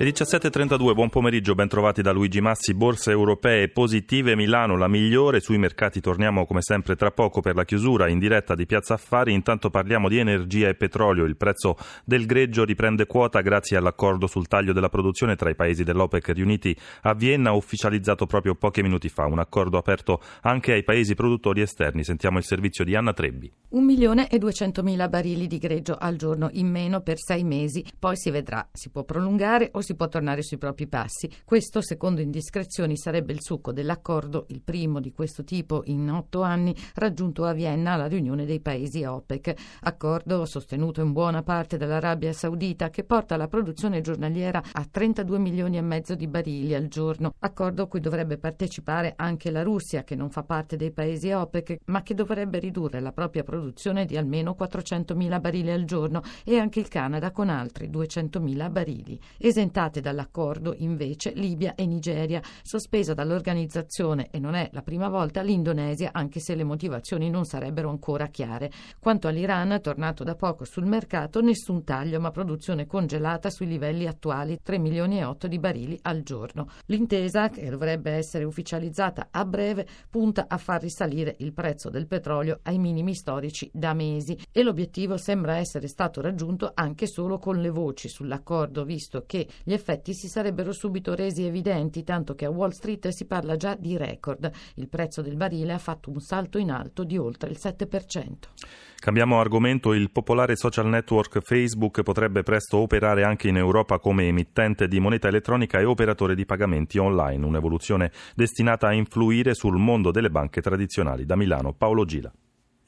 Le 17.32, buon pomeriggio, ben trovati da Luigi Massi, borse europee positive, Milano la migliore, sui mercati torniamo come sempre tra poco per la chiusura in diretta di Piazza Affari, intanto parliamo di energia e petrolio, il prezzo del greggio riprende quota grazie all'accordo sul taglio della produzione tra i paesi dell'OPEC riuniti a Vienna ufficializzato proprio pochi minuti fa, un accordo aperto anche ai paesi produttori esterni, sentiamo il servizio di Anna Trebbi. Un milione e duecentomila barili di greggio al giorno in meno per sei mesi, poi si vedrà, si può prolungare o si può tornare sui propri passi. Questo, secondo indiscrezioni, sarebbe il succo dell'accordo, il primo di questo tipo in otto anni, raggiunto a Vienna alla riunione dei paesi OPEC. Accordo sostenuto in buona parte dall'Arabia Saudita che porta la produzione giornaliera a 32 milioni e mezzo di barili al giorno. Accordo cui dovrebbe partecipare anche la Russia, che non fa parte dei paesi OPEC, ma che dovrebbe ridurre la propria produzione di almeno 400 mila barili al giorno e anche il Canada con altri 200 mila barili. Esentati Vietate dall'accordo invece Libia e Nigeria, sospesa dall'organizzazione e non è la prima volta l'Indonesia, anche se le motivazioni non sarebbero ancora chiare. Quanto all'Iran, tornato da poco sul mercato, nessun taglio, ma produzione congelata sui livelli attuali, 3 milioni e 8 di barili al giorno. L'intesa, che dovrebbe essere ufficializzata a breve, punta a far risalire il prezzo del petrolio ai minimi storici da mesi e l'obiettivo sembra essere stato raggiunto anche solo con le voci sull'accordo, visto che gli effetti si sarebbero subito resi evidenti, tanto che a Wall Street si parla già di record. Il prezzo del barile ha fatto un salto in alto di oltre il 7%. Cambiamo argomento, il popolare social network Facebook potrebbe presto operare anche in Europa come emittente di moneta elettronica e operatore di pagamenti online, un'evoluzione destinata a influire sul mondo delle banche tradizionali. Da Milano, Paolo Gila.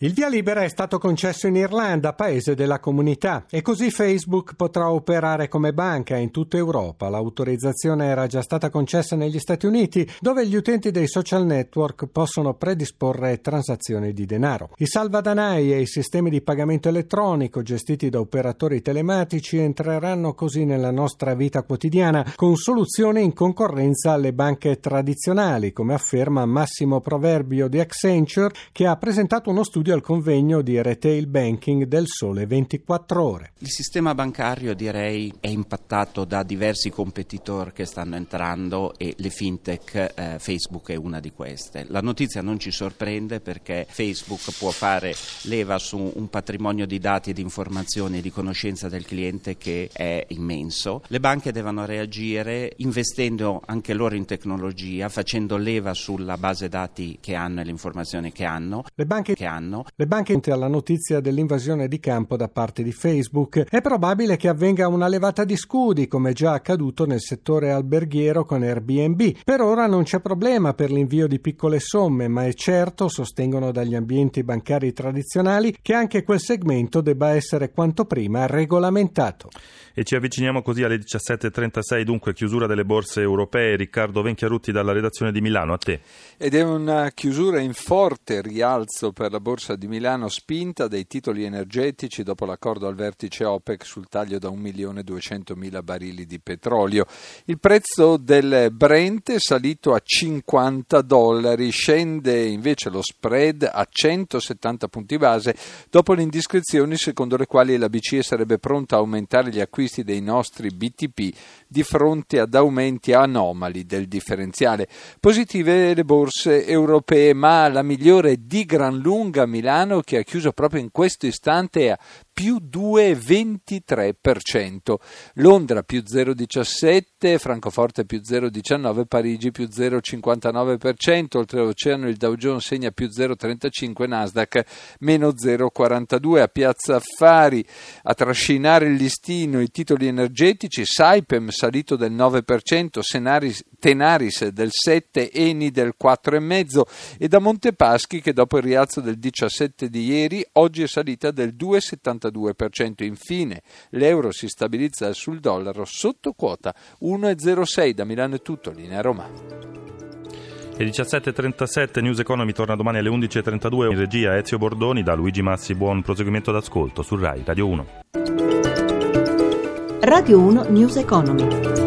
Il via libera è stato concesso in Irlanda, paese della comunità, e così Facebook potrà operare come banca in tutta Europa. L'autorizzazione era già stata concessa negli Stati Uniti, dove gli utenti dei social network possono predisporre transazioni di denaro. I salvadanai e i sistemi di pagamento elettronico gestiti da operatori telematici entreranno così nella nostra vita quotidiana con soluzioni in concorrenza alle banche tradizionali, come afferma Massimo Proverbio di Accenture, che ha presentato uno studio studio al convegno di retail banking del Sole 24 Ore. Il sistema bancario direi è impattato da diversi competitor che stanno entrando e le fintech, eh, Facebook è una di queste. La notizia non ci sorprende perché Facebook può fare leva su un patrimonio di dati, di informazioni e di conoscenza del cliente che è immenso. Le banche devono reagire investendo anche loro in tecnologia, facendo leva sulla base dati che hanno e le informazioni che hanno. Le banche che hanno le banche alla notizia dell'invasione di campo da parte di Facebook. È probabile che avvenga una levata di scudi, come già accaduto nel settore alberghiero con Airbnb. Per ora non c'è problema per l'invio di piccole somme, ma è certo, sostengono dagli ambienti bancari tradizionali, che anche quel segmento debba essere quanto prima regolamentato. E ci avviciniamo così alle 17.36, dunque chiusura delle borse europee. Riccardo Venchiarutti dalla redazione di Milano, a te. Ed è una chiusura in forte rialzo per la borsa di Milano, spinta dai titoli energetici dopo l'accordo al vertice OPEC sul taglio da 1.200.000 barili di petrolio. Il prezzo del Brent è salito a 50 dollari, scende invece lo spread a 170 punti base dopo le indiscrezioni secondo le quali la BCE sarebbe pronta a aumentare gli acquisti dei nostri BTP di fronte ad aumenti anomali del differenziale. Positive le borse europee, ma la migliore di gran lunga Milano che ha chiuso proprio in questo istante più 2,23%, Londra più 0,17%, Francoforte più 0,19%, Parigi più 0,59%, oltreoceano il Dow Jones segna più 0,35%, Nasdaq meno 0,42%, a Piazza Affari a trascinare il listino i titoli energetici, Saipem salito del 9%, Senaris, Tenaris del 7%, Eni del 4,5% e da Montepaschi che dopo il rialzo del 17 di ieri oggi è salita del 2,72%. 0,92%. Infine l'euro si stabilizza sul dollaro sotto quota 1,06. Da Milano è tutto, linea Roma. Le 17.37 News Economy torna domani alle 11.32 in regia Ezio Bordoni da Luigi Massi. Buon proseguimento d'ascolto su RAI Radio 1. Radio 1 News Economy.